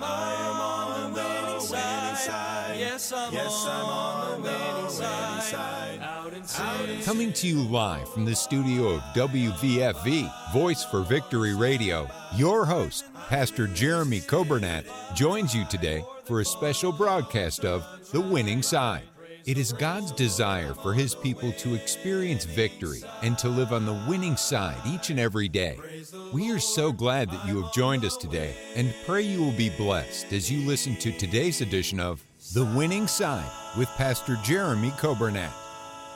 I'm on the winning side. Yes, I'm on the winning side. Out in sin. Coming to you live from the studio of WVFV, Voice for Victory Radio, your host, Pastor Jeremy Coburnat, joins you today for a special broadcast of The Winning Side. It is God's desire for His people to experience victory and to live on the winning side each and every day. We are so glad that you have joined us today and pray you will be blessed as you listen to today's edition of The Winning Side with Pastor Jeremy Coburnat.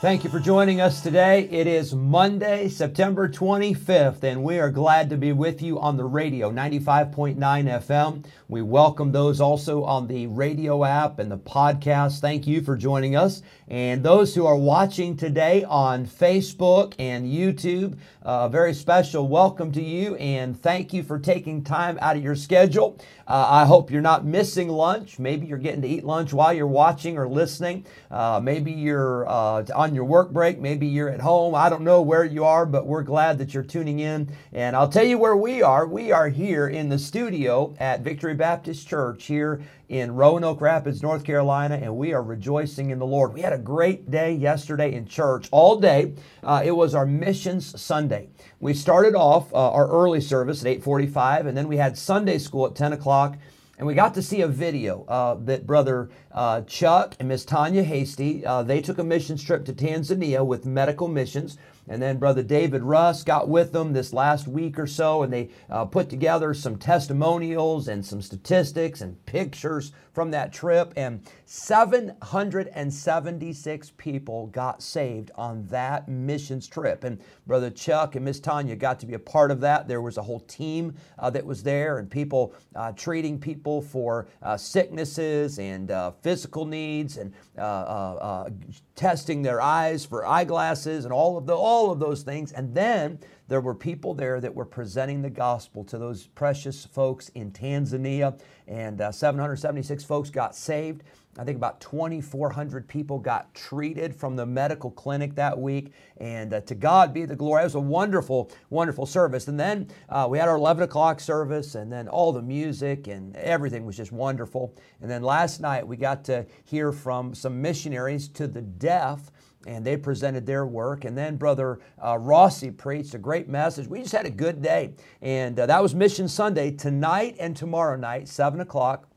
Thank you for joining us today. It is Monday, September 25th, and we are glad to be with you on the radio, 95.9 FM. We welcome those also on the radio app and the podcast. Thank you for joining us. And those who are watching today on Facebook and YouTube, a very special welcome to you and thank you for taking time out of your schedule. Uh, I hope you're not missing lunch. Maybe you're getting to eat lunch while you're watching or listening. Uh, maybe you're uh, on your work break. Maybe you're at home. I don't know where you are, but we're glad that you're tuning in. And I'll tell you where we are. We are here in the studio at Victory Baptist Church here in Roanoke Rapids, North Carolina, and we are rejoicing in the Lord. We had a great day yesterday in church all day. Uh, it was our Missions Sunday. We started off uh, our early service at 8:45, and then we had Sunday school at 10 o'clock. And we got to see a video uh, that Brother uh, Chuck and Miss Tanya Hasty, uh, they took a missions trip to Tanzania with medical missions. And then Brother David Russ got with them this last week or so, and they uh, put together some testimonials and some statistics and pictures from that trip. And 776 people got saved on that missions trip. And Brother Chuck and Miss Tanya got to be a part of that. There was a whole team uh, that was there, and people uh, treating people for uh, sicknesses and uh, physical needs, and uh, testing their eyes for eyeglasses, and all of the all of those things. And then there were people there that were presenting the gospel to those precious folks in Tanzania, and uh, 776 folks got saved. I think about 2,400 people got treated from the medical clinic that week. And uh, to God be the glory. It was a wonderful, wonderful service. And then uh, we had our 11 o'clock service, and then all the music and everything was just wonderful. And then last night we got to hear from some missionaries to the deaf and they presented their work. And then Brother uh, Rossi preached a great message. We just had a good day. And uh, that was Mission Sunday. Tonight and tomorrow night, 7 o'clock,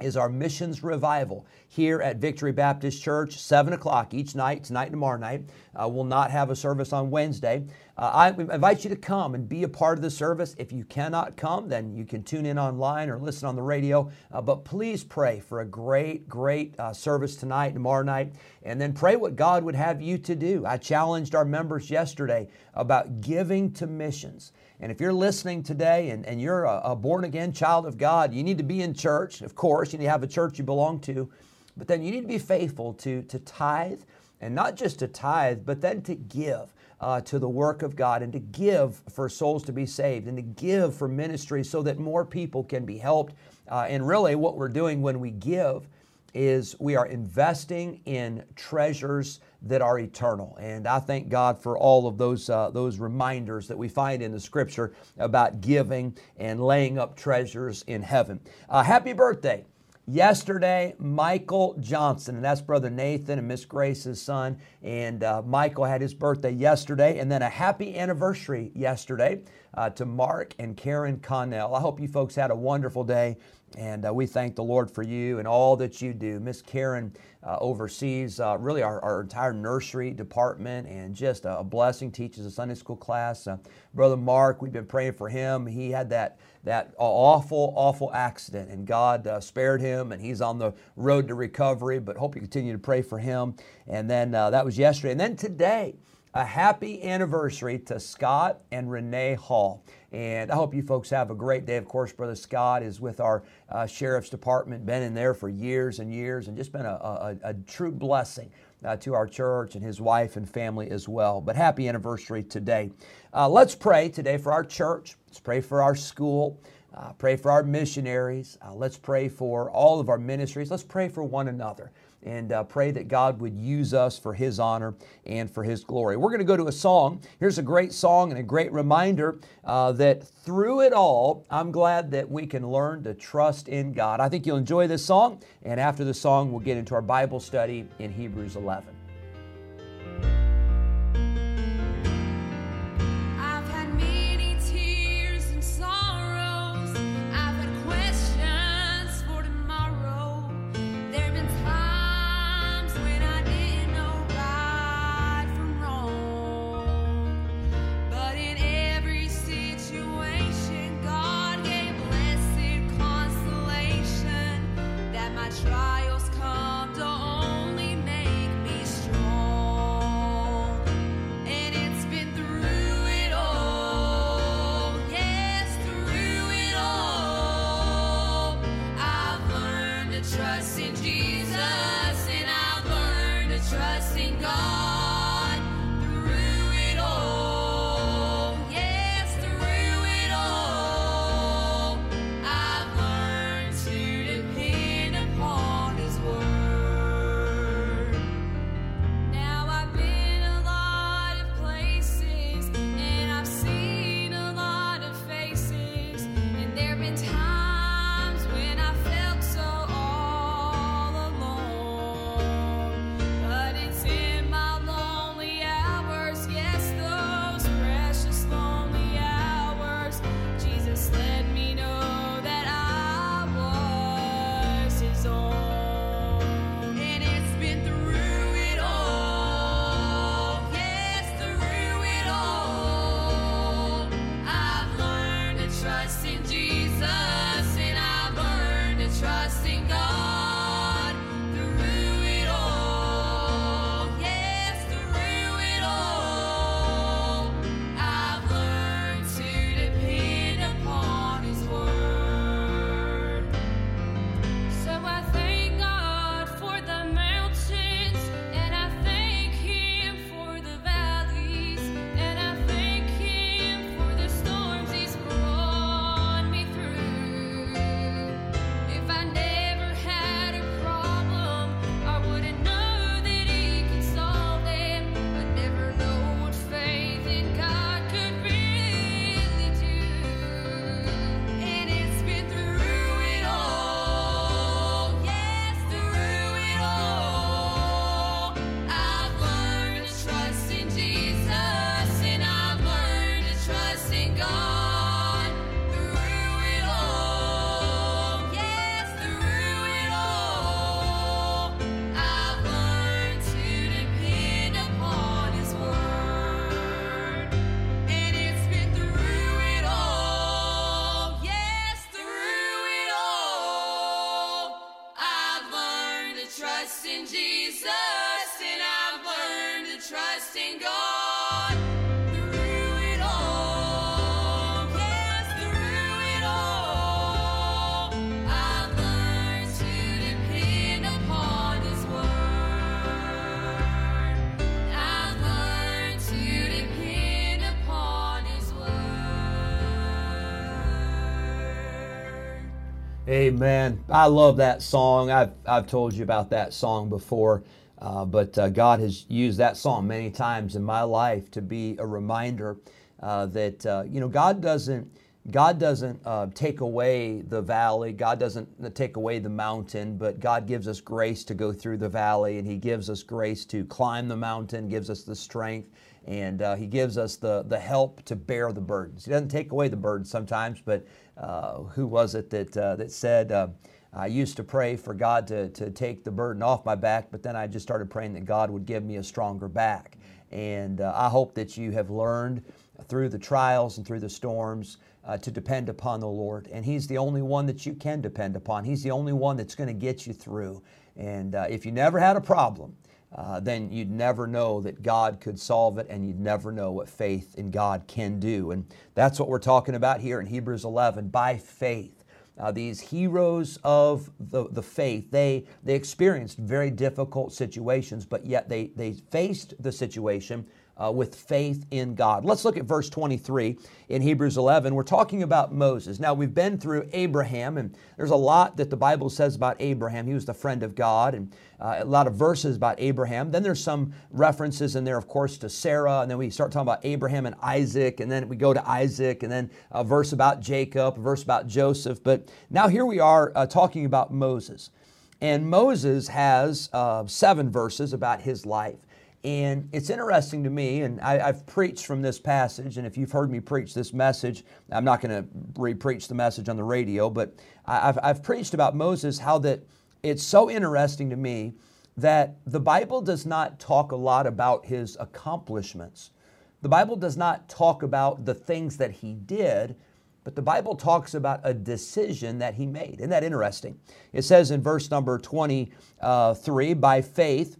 is our missions revival here at Victory Baptist Church, 7 o'clock each night, tonight and tomorrow night. Uh, we'll not have a service on Wednesday. Uh, I invite you to come and be a part of the service. If you cannot come, then you can tune in online or listen on the radio. Uh, but please pray for a great, great uh, service tonight tomorrow night. And then pray what God would have you to do. I challenged our members yesterday about giving to missions. And if you're listening today and, and you're a, a born again child of God, you need to be in church. Of course, you need to have a church you belong to. But then you need to be faithful to, to tithe, and not just to tithe, but then to give. Uh, to the work of God and to give for souls to be saved and to give for ministry so that more people can be helped. Uh, and really, what we're doing when we give is we are investing in treasures that are eternal. And I thank God for all of those, uh, those reminders that we find in the scripture about giving and laying up treasures in heaven. Uh, happy birthday. Yesterday, Michael Johnson, and that's Brother Nathan and Miss Grace's son. And uh, Michael had his birthday yesterday, and then a happy anniversary yesterday uh, to Mark and Karen Connell. I hope you folks had a wonderful day. And uh, we thank the Lord for you and all that you do. Miss Karen uh, oversees uh, really our, our, entire nursery department and just a, blessing, teaches a Sunday school class. Uh, Brother Mark, we've been praying for him. He had that, that awful, awful accident, and God uh, spared him, and he's on the road to recovery. But hope you continue to pray for him. And then uh, that was yesterday. And then today, a happy anniversary to Scott and Renee Hall. And I hope you folks have a great day. Of course, Brother Scott is with our uh, Sheriff's Department, been in there for years and years, and just been a, a, a true blessing uh, to our church and his wife and family as well. But happy anniversary today. Uh, let's pray today for our church. Let's pray for our school. Uh, pray for our missionaries. Uh, let's pray for all of our ministries. Let's pray for one another and uh, pray that God would use us for His honor and for His glory. We're going to go to a song. Here's a great song and a great reminder uh, that through it all, I'm glad that we can learn to trust in God. I think you'll enjoy this song, and after the song, we'll get into our Bible study in Hebrews 11. Amen. I love that song. I've, I've told you about that song before, uh, but uh, God has used that song many times in my life to be a reminder uh, that uh, you know God doesn't God doesn't uh, take away the valley. God doesn't take away the mountain, but God gives us grace to go through the valley, and He gives us grace to climb the mountain, gives us the strength, and uh, He gives us the the help to bear the burdens. He doesn't take away the burdens sometimes, but uh, who was it that, uh, that said, uh, I used to pray for God to, to take the burden off my back, but then I just started praying that God would give me a stronger back. And uh, I hope that you have learned through the trials and through the storms uh, to depend upon the Lord. And He's the only one that you can depend upon. He's the only one that's going to get you through. And uh, if you never had a problem, uh, then you'd never know that God could solve it and you'd never know what faith in God can do. And that's what we're talking about here in Hebrews 11 by faith. Uh, these heroes of the, the faith, they, they experienced very difficult situations, but yet they, they faced the situation uh, with faith in God. Let's look at verse 23 in Hebrews 11. We're talking about Moses. Now, we've been through Abraham, and there's a lot that the Bible says about Abraham. He was the friend of God, and uh, a lot of verses about Abraham. Then there's some references in there, of course, to Sarah, and then we start talking about Abraham and Isaac, and then we go to Isaac, and then a verse about Jacob, a verse about Joseph. But now here we are uh, talking about Moses. And Moses has uh, seven verses about his life. And it's interesting to me, and I, have preached from this passage, and if you've heard me preach this message, I'm not going to re preach the message on the radio, but I've, I've preached about Moses, how that it's so interesting to me that the Bible does not talk a lot about his accomplishments. The Bible does not talk about the things that he did, but the Bible talks about a decision that he made. Isn't that interesting? It says in verse number 23 by faith,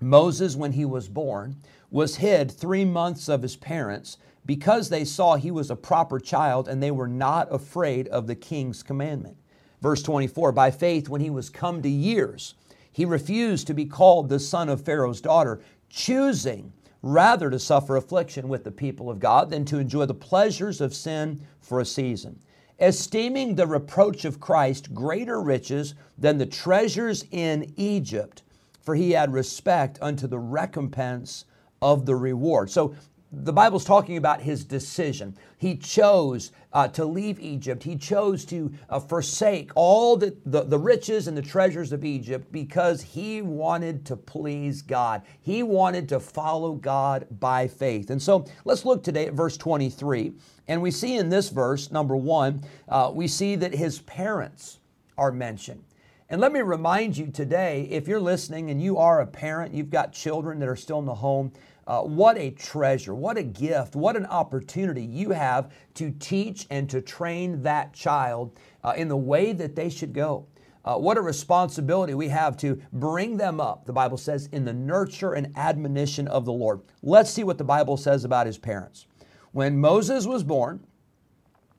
Moses, when he was born, was hid three months of his parents because they saw he was a proper child and they were not afraid of the king's commandment. Verse 24 By faith, when he was come to years, he refused to be called the son of Pharaoh's daughter, choosing rather to suffer affliction with the people of God than to enjoy the pleasures of sin for a season, esteeming the reproach of Christ greater riches than the treasures in Egypt for he had respect unto the recompense of the reward. So the Bible's talking about his decision. He chose uh, to leave Egypt. He chose to uh, forsake all the, the, the, riches and the treasures of Egypt because he wanted to please God. He wanted to follow God by faith. And so let's look today at verse 23. And we see in this verse, number one, uh, we see that his parents are mentioned. And let me remind you today if you're listening and you are a parent, you've got children that are still in the home, uh, what a treasure, what a gift, what an opportunity you have to teach and to train that child uh, in the way that they should go. Uh, what a responsibility we have to bring them up, the Bible says, in the nurture and admonition of the Lord. Let's see what the Bible says about his parents. When Moses was born,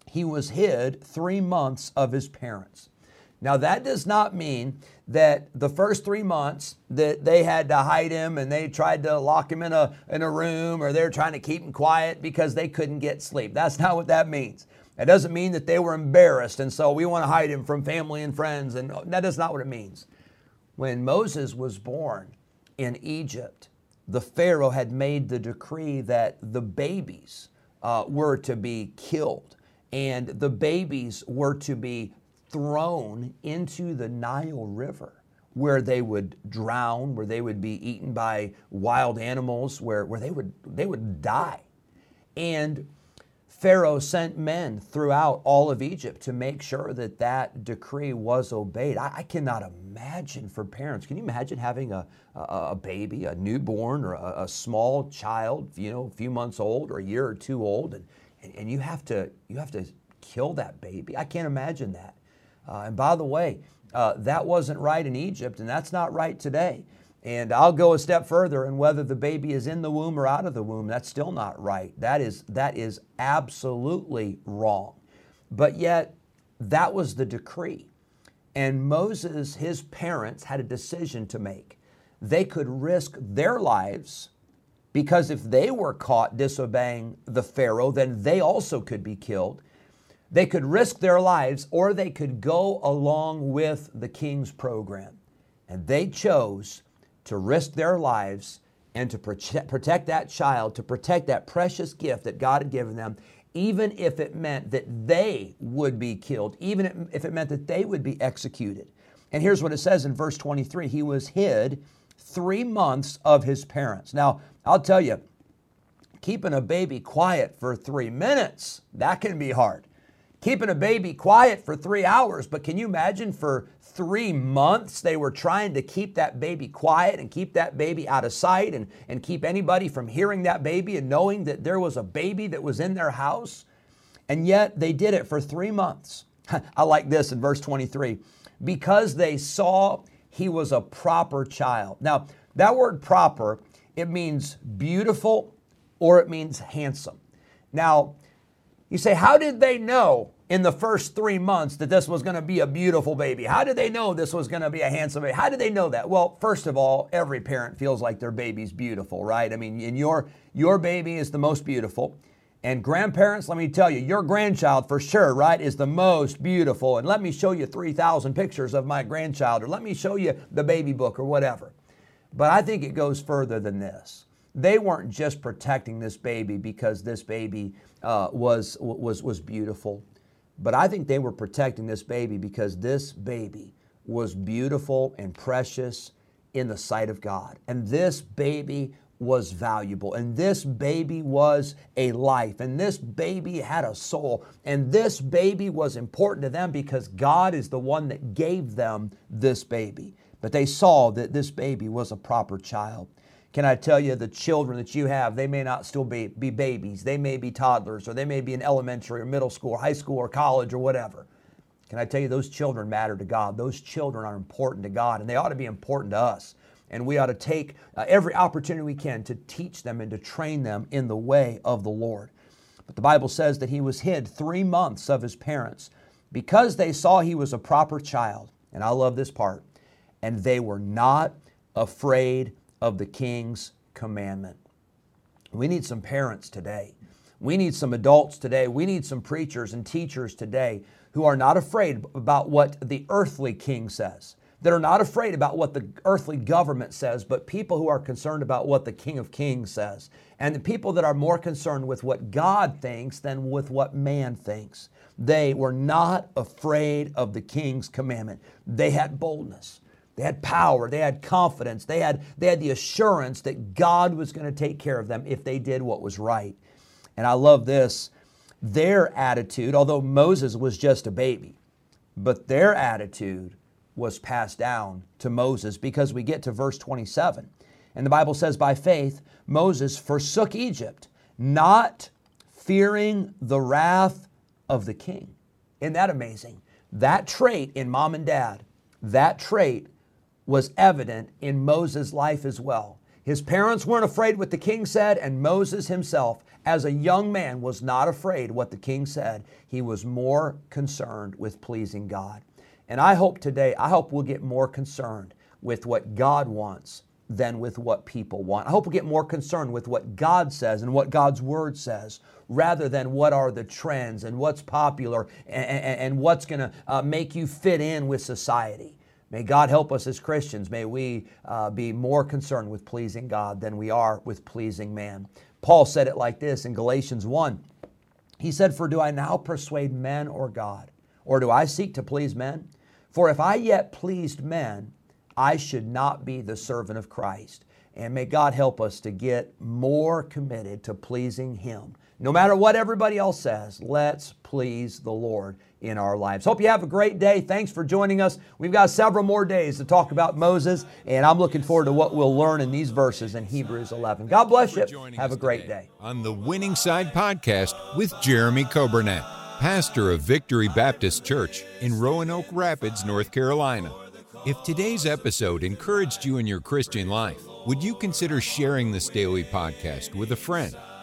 he was hid three months of his parents. Now, that does not mean that the first three months that they had to hide him and they tried to lock him in a, in a room or they're trying to keep him quiet because they couldn't get sleep. That's not what that means. That doesn't mean that they were embarrassed and so we want to hide him from family and friends. And that is not what it means. When Moses was born in Egypt, the Pharaoh had made the decree that the babies uh, were to be killed and the babies were to be thrown into the Nile River where they would drown, where they would be eaten by wild animals, where, where they, would, they would die. And Pharaoh sent men throughout all of Egypt to make sure that that decree was obeyed. I, I cannot imagine for parents. Can you imagine having a, a, a baby, a newborn, or a, a, small child, you know, a few months old or a year or two old, and, and, and you have to you have to kill that baby? I can't imagine that. Uh, and by the way, uh, that wasn't right in Egypt, and that's not right today. And I'll go a step further, and whether the baby is in the womb or out of the womb, that's still not right. That is, that is absolutely wrong. But yet, that was the decree. And Moses, his parents, had a decision to make. They could risk their lives because if they were caught disobeying the Pharaoh, then they also could be killed. They could risk their lives or they could go along with the king's program. And they chose to risk their lives and to protect that child, to protect that precious gift that God had given them, even if it meant that they would be killed, even if it meant that they would be executed. And here's what it says in verse 23 He was hid three months of his parents. Now, I'll tell you, keeping a baby quiet for three minutes, that can be hard keeping a baby quiet for three hours, but can you imagine for three months they were trying to keep that baby quiet and keep that baby out of sight and, and keep anybody from hearing that baby and knowing that there was a baby that was in their house? And yet they did it for three months. I like this in verse 23 because they saw he was a proper child. Now, that word proper, it means beautiful or it means handsome. Now, you say, how did they know in the first three months that this was going to be a beautiful baby? How did they know this was going to be a handsome baby? How did they know that? Well, first of all, every parent feels like their baby's beautiful, right? I mean, in your your baby is the most beautiful. And grandparents, let me tell you, your grandchild for sure, right, is the most beautiful. And let me show you 3,000 pictures of my grandchild, or let me show you the baby book, or whatever. But I think it goes further than this. They weren't just protecting this baby because this baby uh, was, was, was beautiful, but I think they were protecting this baby because this baby was beautiful and precious in the sight of God. And this baby was valuable. And this baby was a life. And this baby had a soul. And this baby was important to them because God is the one that gave them this baby. But they saw that this baby was a proper child. Can I tell you, the children that you have, they may not still be, be babies. They may be toddlers, or they may be in elementary or middle school, or high school, or college, or whatever. Can I tell you, those children matter to God? Those children are important to God, and they ought to be important to us. And we ought to take uh, every opportunity we can to teach them and to train them in the way of the Lord. But the Bible says that he was hid three months of his parents because they saw he was a proper child. And I love this part. And they were not afraid of the king's commandment. We need some parents today. We need some adults today. We need some preachers and teachers today who are not afraid about what the earthly king says, that are not afraid about what the earthly government says, but people who are concerned about what the King of Kings says, and the people that are more concerned with what God thinks than with what man thinks. They were not afraid of the king's commandment. They had boldness. They had power, they had confidence, they had, they had the assurance that God was going to take care of them if they did what was right. And I love this their attitude, although Moses was just a baby, but their attitude was passed down to Moses because we get to verse 27. And the Bible says, By faith, Moses forsook Egypt, not fearing the wrath of the king. Isn't that amazing? That trait in mom and dad, that trait was evident in Moses' life as well. His parents weren't afraid what the king said, and Moses himself, as a young man, was not afraid what the king said. He was more concerned with pleasing God. And I hope today, I hope we'll get more concerned with what God wants than with what people want. I hope we'll get more concerned with what God says and what God's Word says rather than what are the trends and what's popular and, and, and what's going to uh, make you fit in with society. May God help us as Christians. May we uh, be more concerned with pleasing God than we are with pleasing man. Paul said it like this in Galatians 1. He said, For do I now persuade men or God? Or do I seek to please men? For if I yet pleased men, I should not be the servant of Christ. And may God help us to get more committed to pleasing Him. No matter what everybody else says, let's please the Lord in our lives. Hope you have a great day. Thanks for joining us. We've got several more days to talk about Moses, and I'm looking forward to what we'll learn in these verses in Hebrews 11. God bless you. Have a great day. On the Winning Side Podcast with Jeremy Coburnett, pastor of Victory Baptist Church in Roanoke Rapids, North Carolina. If today's episode encouraged you in your Christian life, would you consider sharing this daily podcast with a friend,